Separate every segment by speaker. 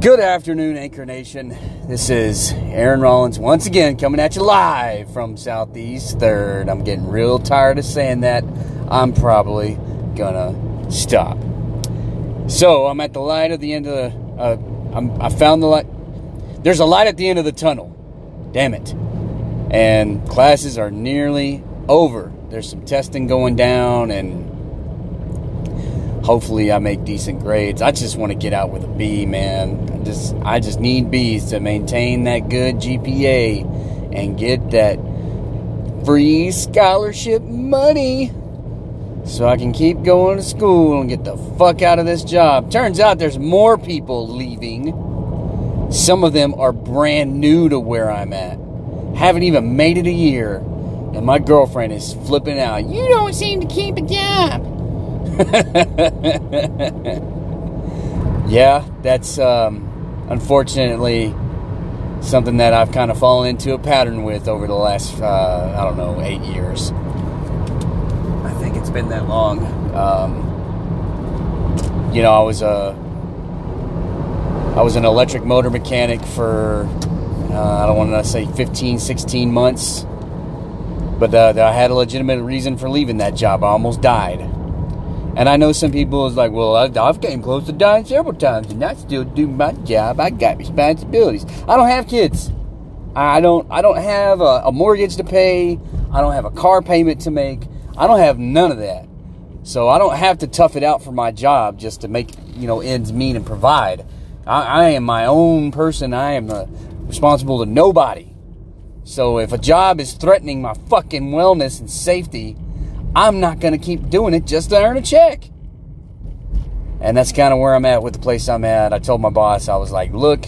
Speaker 1: Good afternoon, Anchor Nation. This is Aaron Rollins once again coming at you live from Southeast Third. I'm getting real tired of saying that. I'm probably gonna stop. So I'm at the light at the end of the. Uh, I found the light. There's a light at the end of the tunnel. Damn it. And classes are nearly over. There's some testing going down, and hopefully I make decent grades. I just want to get out with a B, man. I just I just need B's to maintain that good GPA and get that free scholarship money so I can keep going to school and get the fuck out of this job. Turns out there's more people leaving. Some of them are brand new to where I'm at. Haven't even made it a year. And my girlfriend is flipping out. You don't seem to keep a job. yeah, that's um, unfortunately something that I've kind of fallen into a pattern with over the last, uh, I don't know, eight years. I think it's been that long. Um, you know, I was a, I was an electric motor mechanic for, uh, I don't want to say 15, 16 months, but uh, I had a legitimate reason for leaving that job. I almost died. And I know some people is like, well, I've came close to dying several times, and I still do my job. I got responsibilities. I don't have kids. I don't. I don't have a, a mortgage to pay. I don't have a car payment to make. I don't have none of that. So I don't have to tough it out for my job just to make you know ends meet and provide. I, I am my own person. I am uh, responsible to nobody. So if a job is threatening my fucking wellness and safety, I'm not going to keep doing it just to earn a check. And that's kind of where I'm at with the place I'm at. I told my boss, I was like, look,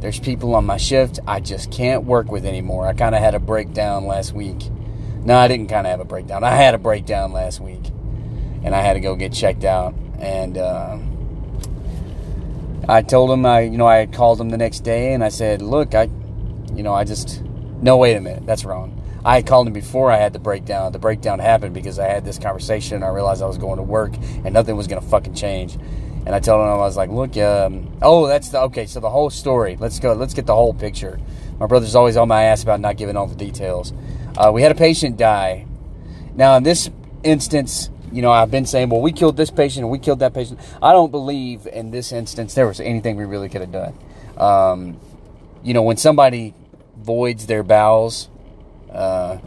Speaker 1: there's people on my shift I just can't work with anymore. I kind of had a breakdown last week. No, I didn't kind of have a breakdown. I had a breakdown last week. And I had to go get checked out. And uh, I told him, I, you know, I called him the next day and I said, look, I, you know, I just, no, wait a minute. That's wrong. I had called him before I had the breakdown. The breakdown happened because I had this conversation and I realized I was going to work and nothing was going to fucking change. And I told him, I was like, look, um, oh, that's the, okay, so the whole story. Let's go, let's get the whole picture. My brother's always on my ass about not giving all the details. Uh, we had a patient die. Now, in this instance, you know, I've been saying, well, we killed this patient and we killed that patient. I don't believe in this instance there was anything we really could have done. Um, you know, when somebody voids their bowels, uh,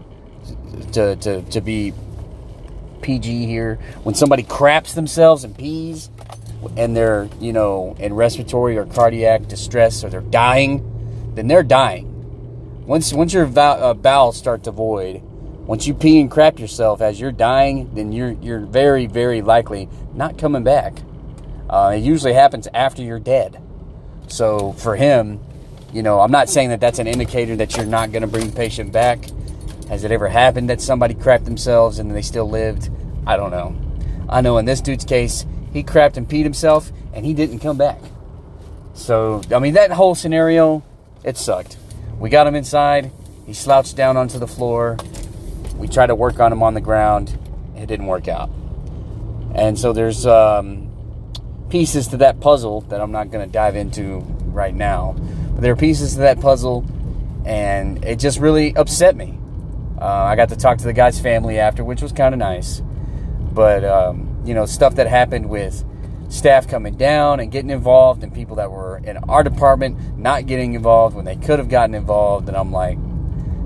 Speaker 1: to, to, to be PG here, when somebody craps themselves and pees and they're, you know, in respiratory or cardiac distress or they're dying, then they're dying. Once, once your uh, bowels start to void, once you pee and crap yourself as you're dying, then you're, you're very, very likely not coming back. Uh, it usually happens after you're dead. So for him, you know, I'm not saying that that's an indicator that you're not going to bring the patient back. Has it ever happened that somebody crapped themselves and they still lived? I don't know. I know in this dude's case, he crapped and peed himself and he didn't come back. So, I mean, that whole scenario, it sucked. We got him inside. He slouched down onto the floor. We tried to work on him on the ground. It didn't work out. And so there's um, pieces to that puzzle that I'm not going to dive into right now there are pieces to that puzzle, and it just really upset me. Uh, I got to talk to the guy's family after, which was kind of nice. But, um, you know, stuff that happened with staff coming down and getting involved, and people that were in our department not getting involved when they could have gotten involved. And I'm like,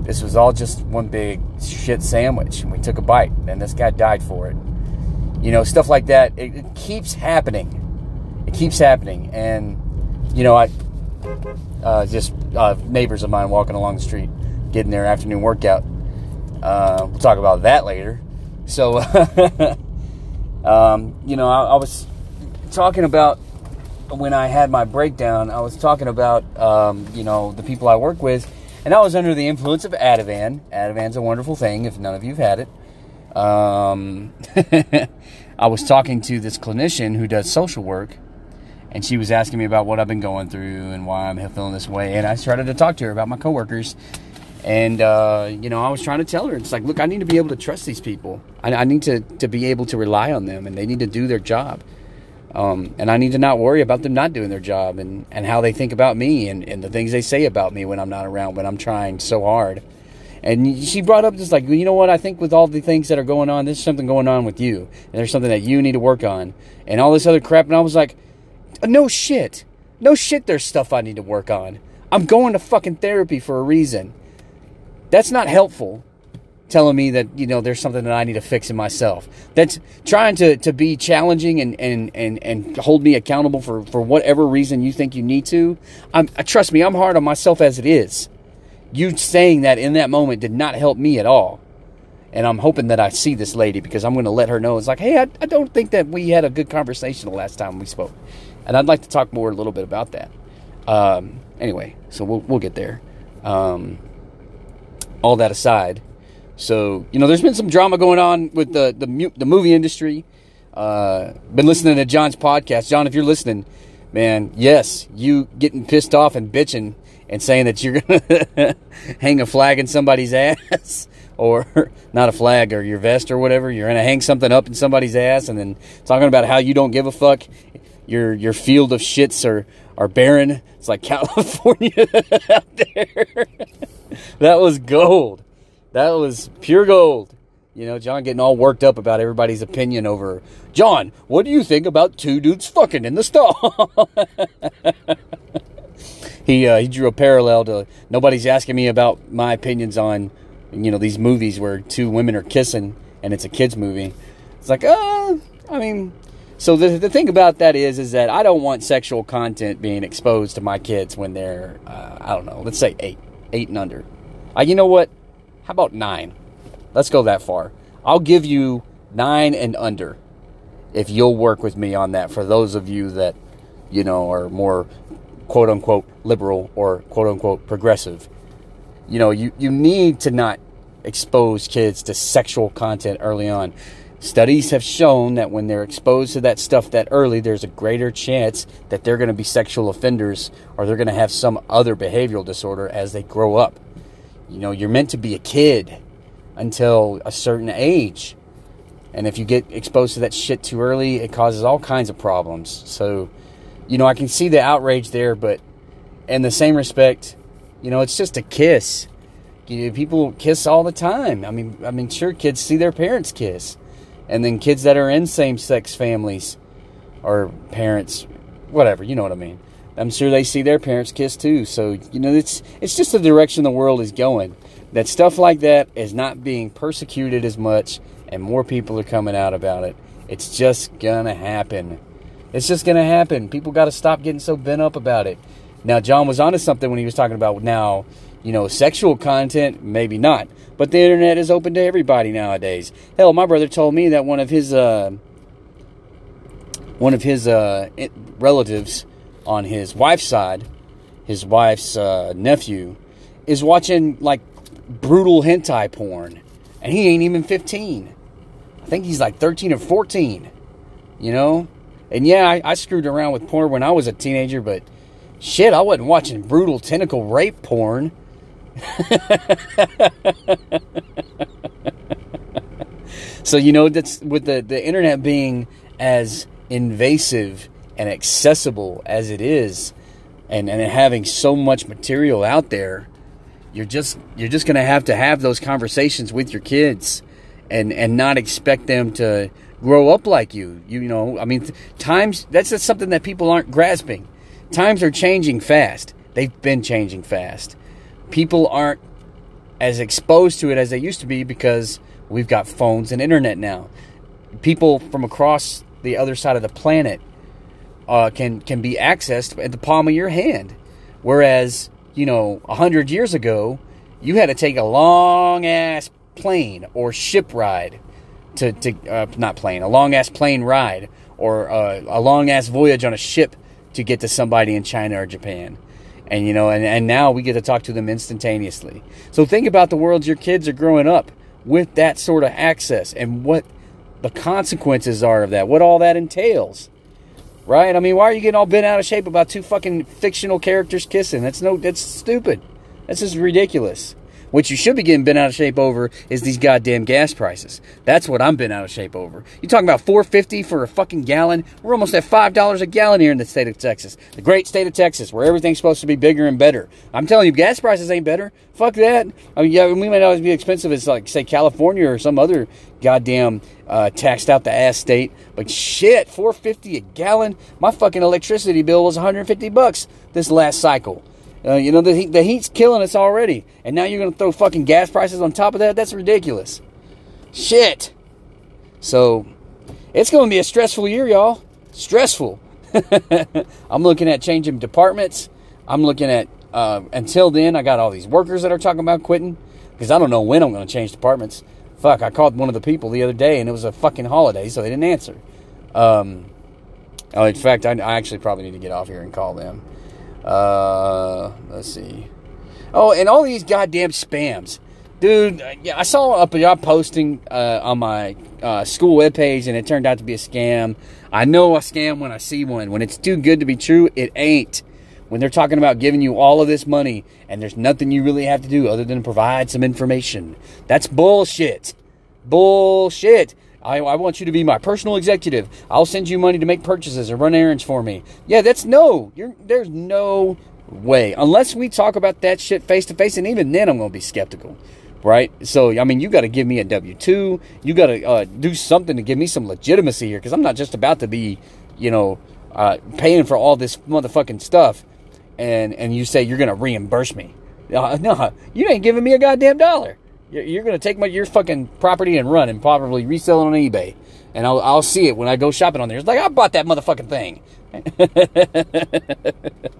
Speaker 1: this was all just one big shit sandwich. And we took a bite, and this guy died for it. You know, stuff like that. It, it keeps happening. It keeps happening. And, you know, I uh, just uh, neighbors of mine walking along the street, getting their afternoon workout. Uh, we'll talk about that later. So, um, you know, I, I, was talking about when I had my breakdown. I was talking about, um, you know, the people I work with, and I was under the influence of Ativan. Ativan's a wonderful thing. If none of you've had it, um, I was talking to this clinician who does social work and she was asking me about what I've been going through and why I'm feeling this way. And I started to talk to her about my coworkers. And, uh, you know, I was trying to tell her, it's like, look, I need to be able to trust these people. I, I, need to, to be able to rely on them, and they need to do their job. Um, and I need to not worry about them not doing their job and, and how they think about me and, and the things they say about me when I'm not around, when I'm trying so hard. And she brought up just like, you know what? I think with all the things that are going on, there's something going on with you. And there's something that you need to work on. And all this other crap. And I was like, no shit. No shit, there's stuff I need to work on. I'm going to fucking therapy for a reason. That's not helpful telling me that you know there's something that I need to fix in myself. That's trying to, to be challenging and, and, and, and hold me accountable for, for whatever reason you think you need to. I'm, uh, trust me, I'm hard on myself as it is. You saying that in that moment did not help me at all. And I'm hoping that I see this lady because I'm going to let her know. It's like, hey, I, I don't think that we had a good conversation the last time we spoke. And I'd like to talk more a little bit about that. Um, anyway, so we'll, we'll get there. Um, all that aside, so you know, there's been some drama going on with the the, the movie industry. Uh, been listening to John's podcast. John, if you're listening, man, yes, you getting pissed off and bitching and saying that you're gonna hang a flag in somebody's ass, or not a flag or your vest or whatever. You're gonna hang something up in somebody's ass, and then talking about how you don't give a fuck. Your your field of shits are are barren. It's like California out there. that was gold. That was pure gold. You know, John getting all worked up about everybody's opinion over. John, what do you think about two dudes fucking in the stall? he uh, he drew a parallel to nobody's asking me about my opinions on you know these movies where two women are kissing and it's a kids movie. It's like, uh, I mean, so the the thing about that is is that I don't want sexual content being exposed to my kids when they're uh, I don't know, let's say eight, eight and under. Uh, you know what? How about nine? Let's go that far. I'll give you nine and under if you'll work with me on that for those of you that, you know, are more quote unquote liberal or quote unquote progressive. You know, you, you need to not expose kids to sexual content early on. Studies have shown that when they're exposed to that stuff that early, there's a greater chance that they're going to be sexual offenders or they're going to have some other behavioral disorder as they grow up. You know, you're meant to be a kid until a certain age. And if you get exposed to that shit too early, it causes all kinds of problems. So, you know, I can see the outrage there, but in the same respect, you know, it's just a kiss. You know, people kiss all the time. I mean, I mean, sure, kids see their parents kiss, and then kids that are in same-sex families or parents, whatever. You know what I mean? I'm sure they see their parents kiss too. So you know, it's it's just the direction the world is going. That stuff like that is not being persecuted as much, and more people are coming out about it. It's just gonna happen. It's just gonna happen. People got to stop getting so bent up about it. Now, John was onto something when he was talking about now, you know, sexual content, maybe not, but the internet is open to everybody nowadays. Hell, my brother told me that one of his uh, one of his uh, relatives on his wife's side, his wife's uh, nephew, is watching like brutal hentai porn, and he ain't even 15. I think he's like 13 or 14. You know, and yeah, I, I screwed around with porn when I was a teenager, but shit, I wasn't watching brutal tentacle rape porn. So you know that's with the the internet being as invasive and accessible as it is and, and having so much material out there you're just you're just to have to have those conversations with your kids and and not expect them to grow up like you you know? I mean times that's just something that people aren't grasping. Times are changing fast. They've been changing fast people aren't as exposed to it as they used to be because we've got phones and internet now people from across the other side of the planet uh, can can be accessed at the palm of your hand. Whereas, you know, a hundred years ago, you had to take a long ass plane or ship ride to, to uh, not plane, a long ass plane ride or uh, a long ass voyage on a ship to get to somebody in China or Japan. And you know, and, and now we get to talk to them instantaneously. So think about the world your kids are growing up with that sort of access and what the consequences are of that, what all that entails. Right? I mean, why are you getting all bent out of shape about two fucking fictional characters kissing? That's no that's stupid. That's just ridiculous. What you should be getting bent out of shape over is these goddamn gas prices. That's what I'm bent out of shape over. You talking about 450 for a fucking gallon? We're almost at five dollars a gallon here in the state of Texas, the great state of Texas, where everything's supposed to be bigger and better. I'm telling you, gas prices ain't better. Fuck that. I mean, yeah, we might always be expensive as like say California or some other goddamn uh, taxed out the ass state, but shit, 450 a gallon. My fucking electricity bill was 150 bucks this last cycle. Uh, you know, the, heat, the heat's killing us already. And now you're going to throw fucking gas prices on top of that? That's ridiculous. Shit. So, it's going to be a stressful year, y'all. Stressful. I'm looking at changing departments. I'm looking at, uh, until then, I got all these workers that are talking about quitting because I don't know when I'm going to change departments. Fuck, I called one of the people the other day and it was a fucking holiday, so they didn't answer. Um, oh, in fact, I, I actually probably need to get off here and call them. Uh, let's see. Oh, and all these goddamn spams. Dude, yeah, I saw a job posting uh, on my uh, school webpage and it turned out to be a scam. I know a scam when I see one. When it's too good to be true, it ain't. When they're talking about giving you all of this money and there's nothing you really have to do other than provide some information, that's bullshit. Bullshit. I, I, want you to be my personal executive. I'll send you money to make purchases or run errands for me. Yeah, that's no. there's no way. Unless we talk about that shit face to face, and even then I'm going to be skeptical. Right? So, I mean, you got to give me a W 2. You got to uh, do something to give me some legitimacy here because I'm not just about to be, you know, uh, paying for all this motherfucking stuff and, and you say you're going to reimburse me. Uh, no, you ain't giving me a goddamn dollar. You're going to take my your fucking property and run and probably resell it on eBay. And I'll, I'll see it when I go shopping on there. It's like, I bought that motherfucking thing.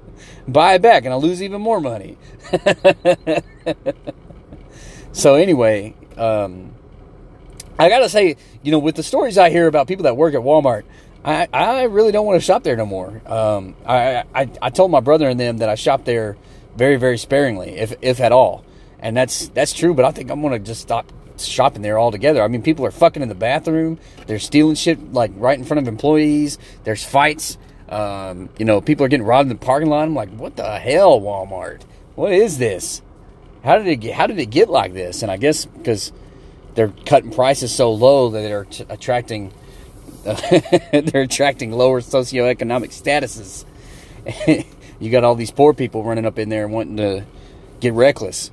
Speaker 1: Buy it back and I'll lose even more money. so, anyway, um, I got to say, you know, with the stories I hear about people that work at Walmart, I, I really don't want to shop there no more. Um, I, I, I told my brother and them that I shop there very, very sparingly, if, if at all and that's that's true. But I think I'm gonna just stop shopping there altogether. I mean, people are fucking in the bathroom. They're stealing shit like right in front of employees. There's fights. Um, you know, people are getting robbed in the parking lot. I'm like, what the hell, Walmart? What is this? How did it get? How did it get like this? And I guess because they're cutting prices so low that they're t- attracting they're attracting lower socioeconomic statuses. you got all these poor people running up in there wanting to get reckless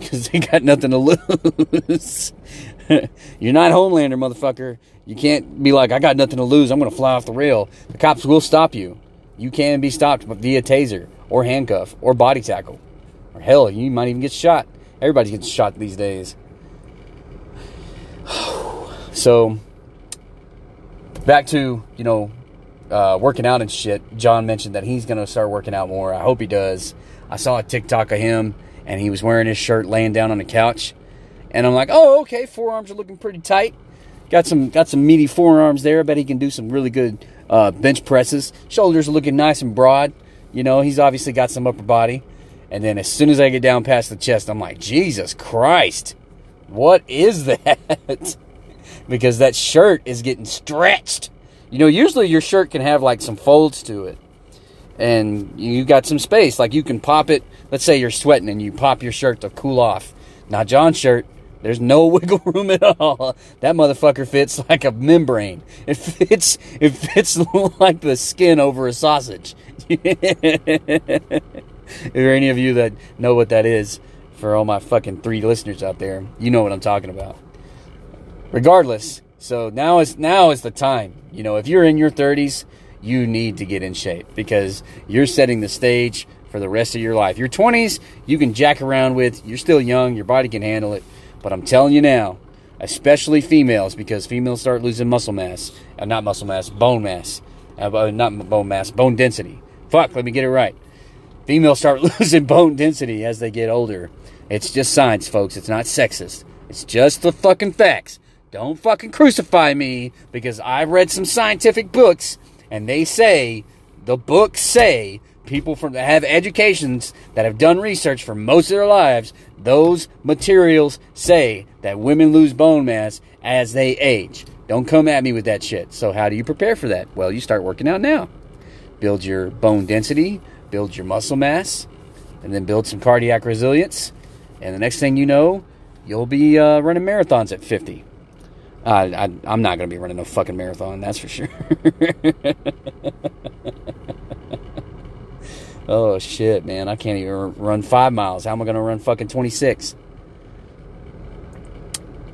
Speaker 1: because they got nothing to lose. You're not Homelander, motherfucker. You can't be like, I got nothing to lose. I'm going to fly off the rail. The cops will stop you. You can be stopped via taser or handcuff or body tackle. Or hell, you might even get shot. Everybody gets shot these days. so, back to, you know, uh, working out and shit. John mentioned that he's going to start working out more. I hope he does. I saw a TikTok of him and he was wearing his shirt laying down on the couch. And I'm like, oh, okay, forearms are looking pretty tight. Got some got some meaty forearms there. I bet he can do some really good uh, bench presses. Shoulders are looking nice and broad. You know, he's obviously got some upper body. And then as soon as I get down past the chest, I'm like, Jesus Christ, what is that? because that shirt is getting stretched. You know, usually your shirt can have like some folds to it and you got some space. Like you can pop it. Let's say you're sweating and you pop your shirt to cool off. Not John's shirt. There's no wiggle room at all. That motherfucker fits like a membrane. It fits. It fits like the skin over a sausage. Is there are any of you that know what that is? For all my fucking three listeners out there, you know what I'm talking about. Regardless, so now is now is the time. You know, if you're in your 30s you need to get in shape because you're setting the stage for the rest of your life. Your 20s, you can jack around with. You're still young, your body can handle it. But I'm telling you now, especially females, because females start losing muscle mass, uh, not muscle mass, bone mass, uh, not bone mass, bone density. Fuck, let me get it right. Females start losing bone density as they get older. It's just science, folks. It's not sexist. It's just the fucking facts. Don't fucking crucify me because I've read some scientific books and they say the books say people from that have educations that have done research for most of their lives those materials say that women lose bone mass as they age. Don't come at me with that shit. So how do you prepare for that? Well you start working out now. Build your bone density build your muscle mass and then build some cardiac resilience. And the next thing you know, you'll be uh, running marathons at 50. I, I'm not going to be running no fucking marathon, that's for sure. oh, shit, man. I can't even run five miles. How am I going to run fucking 26?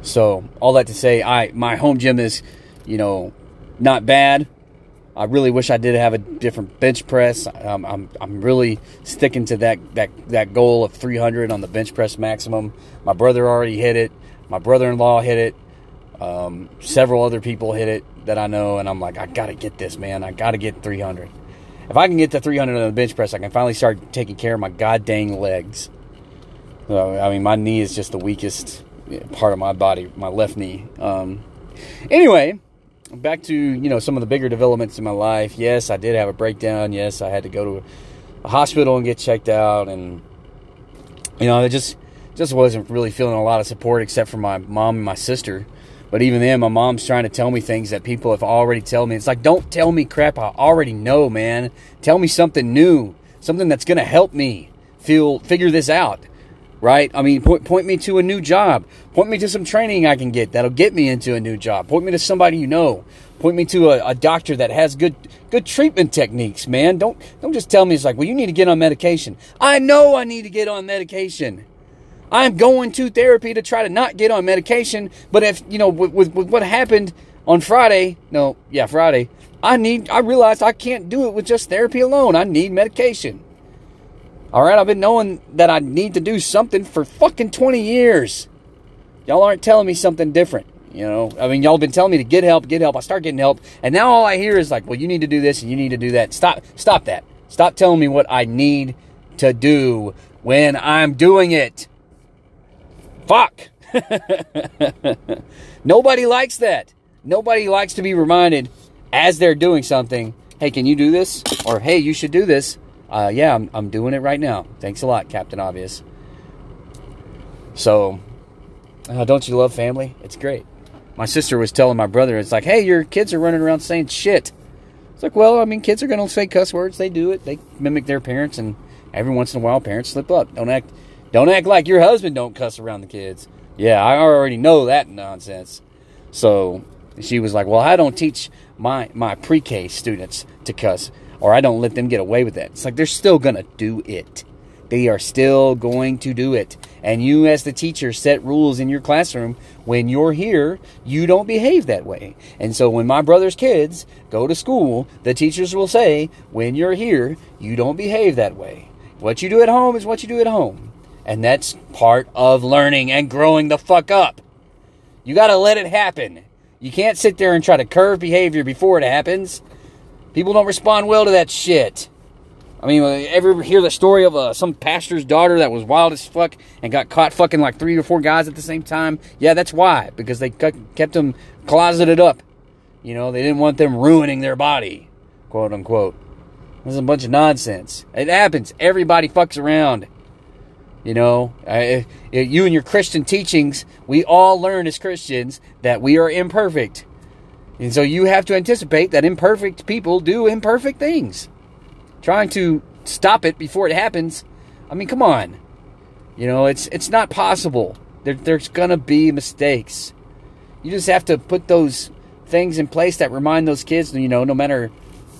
Speaker 1: So, all that to say, I my home gym is, you know, not bad. I really wish I did have a different bench press. I'm I'm really sticking to that that that goal of 300 on the bench press maximum. My brother already hit it. My brother-in-law hit it. Um, several other people hit it that I know, and I'm like, I gotta get this, man. I gotta get 300. If I can get to 300 on the bench press, I can finally start taking care of my god dang legs. So, I mean, my knee is just the weakest part of my body, my left knee. Um, anyway, back to you know some of the bigger developments in my life. Yes, I did have a breakdown. Yes, I had to go to a hospital and get checked out, and you know, I just just wasn't really feeling a lot of support except for my mom and my sister. But even then, my mom's trying to tell me things that people have already told me. It's like, don't tell me crap I already know, man. Tell me something new, something that's going to help me feel figure this out right? I mean, point, point me to a new job. Point me to some training I can get that'll get me into a new job. Point me to somebody you know. Point me to a, a, doctor that has good good treatment techniques, man. Don't don't just tell me it's like, well, you need to get on medication. I know I need to get on medication. I'm going to therapy to try to not get on medication. But if you know, with, with, with what happened on Friday, no, yeah, Friday, I need. I realized I can't do it with just therapy alone. I need medication. All right, I've been knowing that I need to do something for fucking 20 years. Y'all aren't telling me something different. You know, I mean, y'all been telling me to get help, get help. I start getting help, and now all I hear is like, "Well, you need to do this and you need to do that." Stop, stop that. Stop telling me what I need to do when I'm doing it. Fuck. Nobody likes that. Nobody likes to be reminded as they're doing something, "Hey, can you do this?" or "Hey, you should do this." uh, yeah, I'm, I'm doing it right now. Thanks a lot, Captain Obvious. So, uh, don't you love family? It's great. My sister was telling my brother, it's like, hey, your kids are running around saying shit. It's like, well, I mean, kids are going to say cuss words. They do it. They mimic their parents, and every once in a while, parents slip up. Don't act, don't act like your husband don't cuss around the kids. Yeah, I already know that nonsense. So she was like, well, I don't teach my my pre-K students to cuss or I don't let them get away with that. It's like they're still to do it. They are still going to do it. And you, as the teacher, set rules in your classroom. When you're here, you don't behave that way. And so when my brother's kids go to school, the teachers will say, when you're here, you don't behave that way. What you do at home is what you do at home. And that's part of learning and growing the fuck up. You got to let it happen. You can't sit there and try to curve behavior before it happens. People don't respond well to that shit. I mean, ever hear the story of uh, some pastor's daughter that was wild as fuck and got caught fucking like three or four guys at the same time? Yeah, that's why. Because they kept them closeted up. You know, they didn't want them ruining their body, quote unquote. This is a bunch of nonsense. It happens. Everybody fucks around. You know, I, you and your Christian teachings, we all learn as Christians that we are imperfect. And so you have to anticipate that imperfect people do imperfect things. Trying to stop it before it happens, I mean, come on. You know, it's it's not possible. There, there's gonna be mistakes. You just have to put those things in place that remind those kids, you know, no matter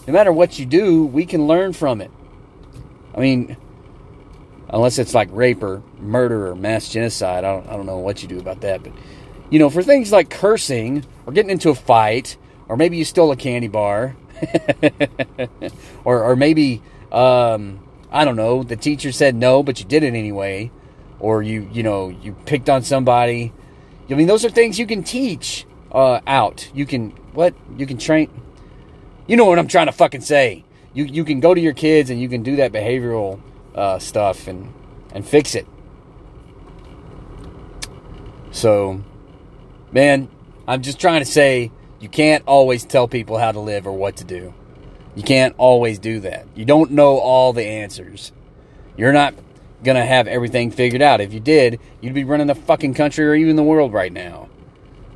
Speaker 1: no matter what you do, we can learn from it. I mean, unless it's like rape or murder or mass genocide, I don't I don't know what you do about that, but you know, for things like cursing or getting into a fight, or maybe you stole a candy bar, or, or maybe, um, I don't know, the teacher said no, but you did it anyway, or you, you know, you picked on somebody. I mean, those are things you can teach uh, out. You can, what? You can train. You know what I'm trying to fucking say. You, you can go to your kids and you can do that behavioral uh, stuff and, and fix it. So, man, I'm just trying to say you can't always tell people how to live or what to do. You can't always do that. You don't know all the answers. You're not going to have everything figured out. If you did, you'd be running the fucking country or even the world right now.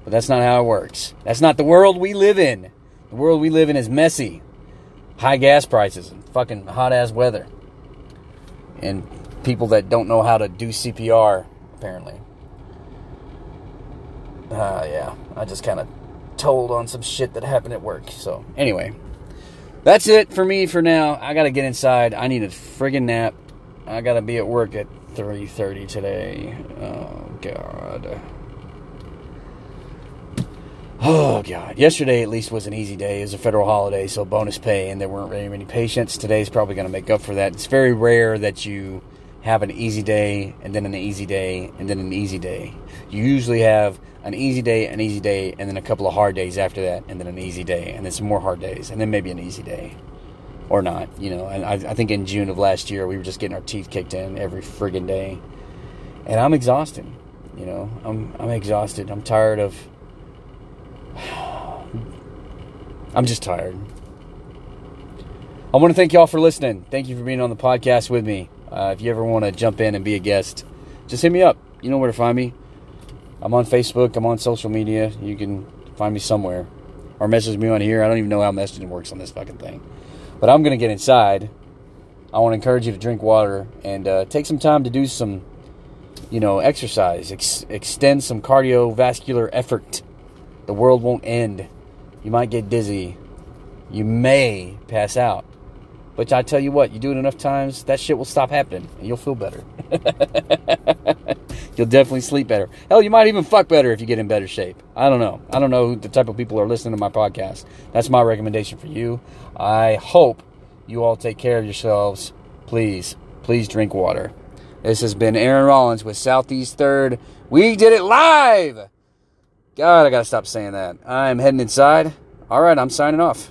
Speaker 1: But that's not how it works. That's not the world we live in. The world we live in is messy. High gas prices and fucking hot ass weather. And people that don't know how to do CPR apparently. Uh, yeah, I just kind of told on some shit that happened at work. So, anyway, that's it for me for now. I gotta get inside. I need a friggin' nap. I gotta be at work at 3.30 today. Oh, God. Oh, God. Yesterday, at least, was an easy day. It was a federal holiday, so bonus pay, and there weren't very many patients. Today's probably going to make up for that. It's very rare that you have an easy day, and then an easy day, and then an easy day. You usually have an easy day, an easy day, and then a couple of hard days after that, and then an easy day, and then some more hard days, and then maybe an easy day. Or not, you know. And I, I think in June of last year, we were just getting our teeth kicked in every friggin' day. And I'm exhausted, you know. I'm, I'm exhausted. I'm tired of I'm just tired. I want to thank y'all for listening. Thank you for being on the podcast with me. Uh, if you ever want to jump in and be a guest, just hit me up. You know where to find me. I'm on Facebook. I'm on social media. You can find me somewhere. Or message me on here. I don't even know how messaging works on this fucking thing. But I'm going to get inside. I want to encourage you to drink water and uh, take some time to do some, you know, exercise. Ex- extend some cardiovascular effort. The world won't end. You might get dizzy. You may pass out. But I tell you what, you do it enough times, that shit will stop happening and you'll feel better. you'll definitely sleep better. Hell, you might even fuck better if you get in better shape. I don't know. I don't know who the type of people are listening to my podcast. That's my recommendation for you. I hope you all take care of yourselves. Please, please drink water. This has been Aaron Rollins with Southeast Third. We did it live! God, I gotta stop saying that. I'm heading inside. All right, I'm signing off.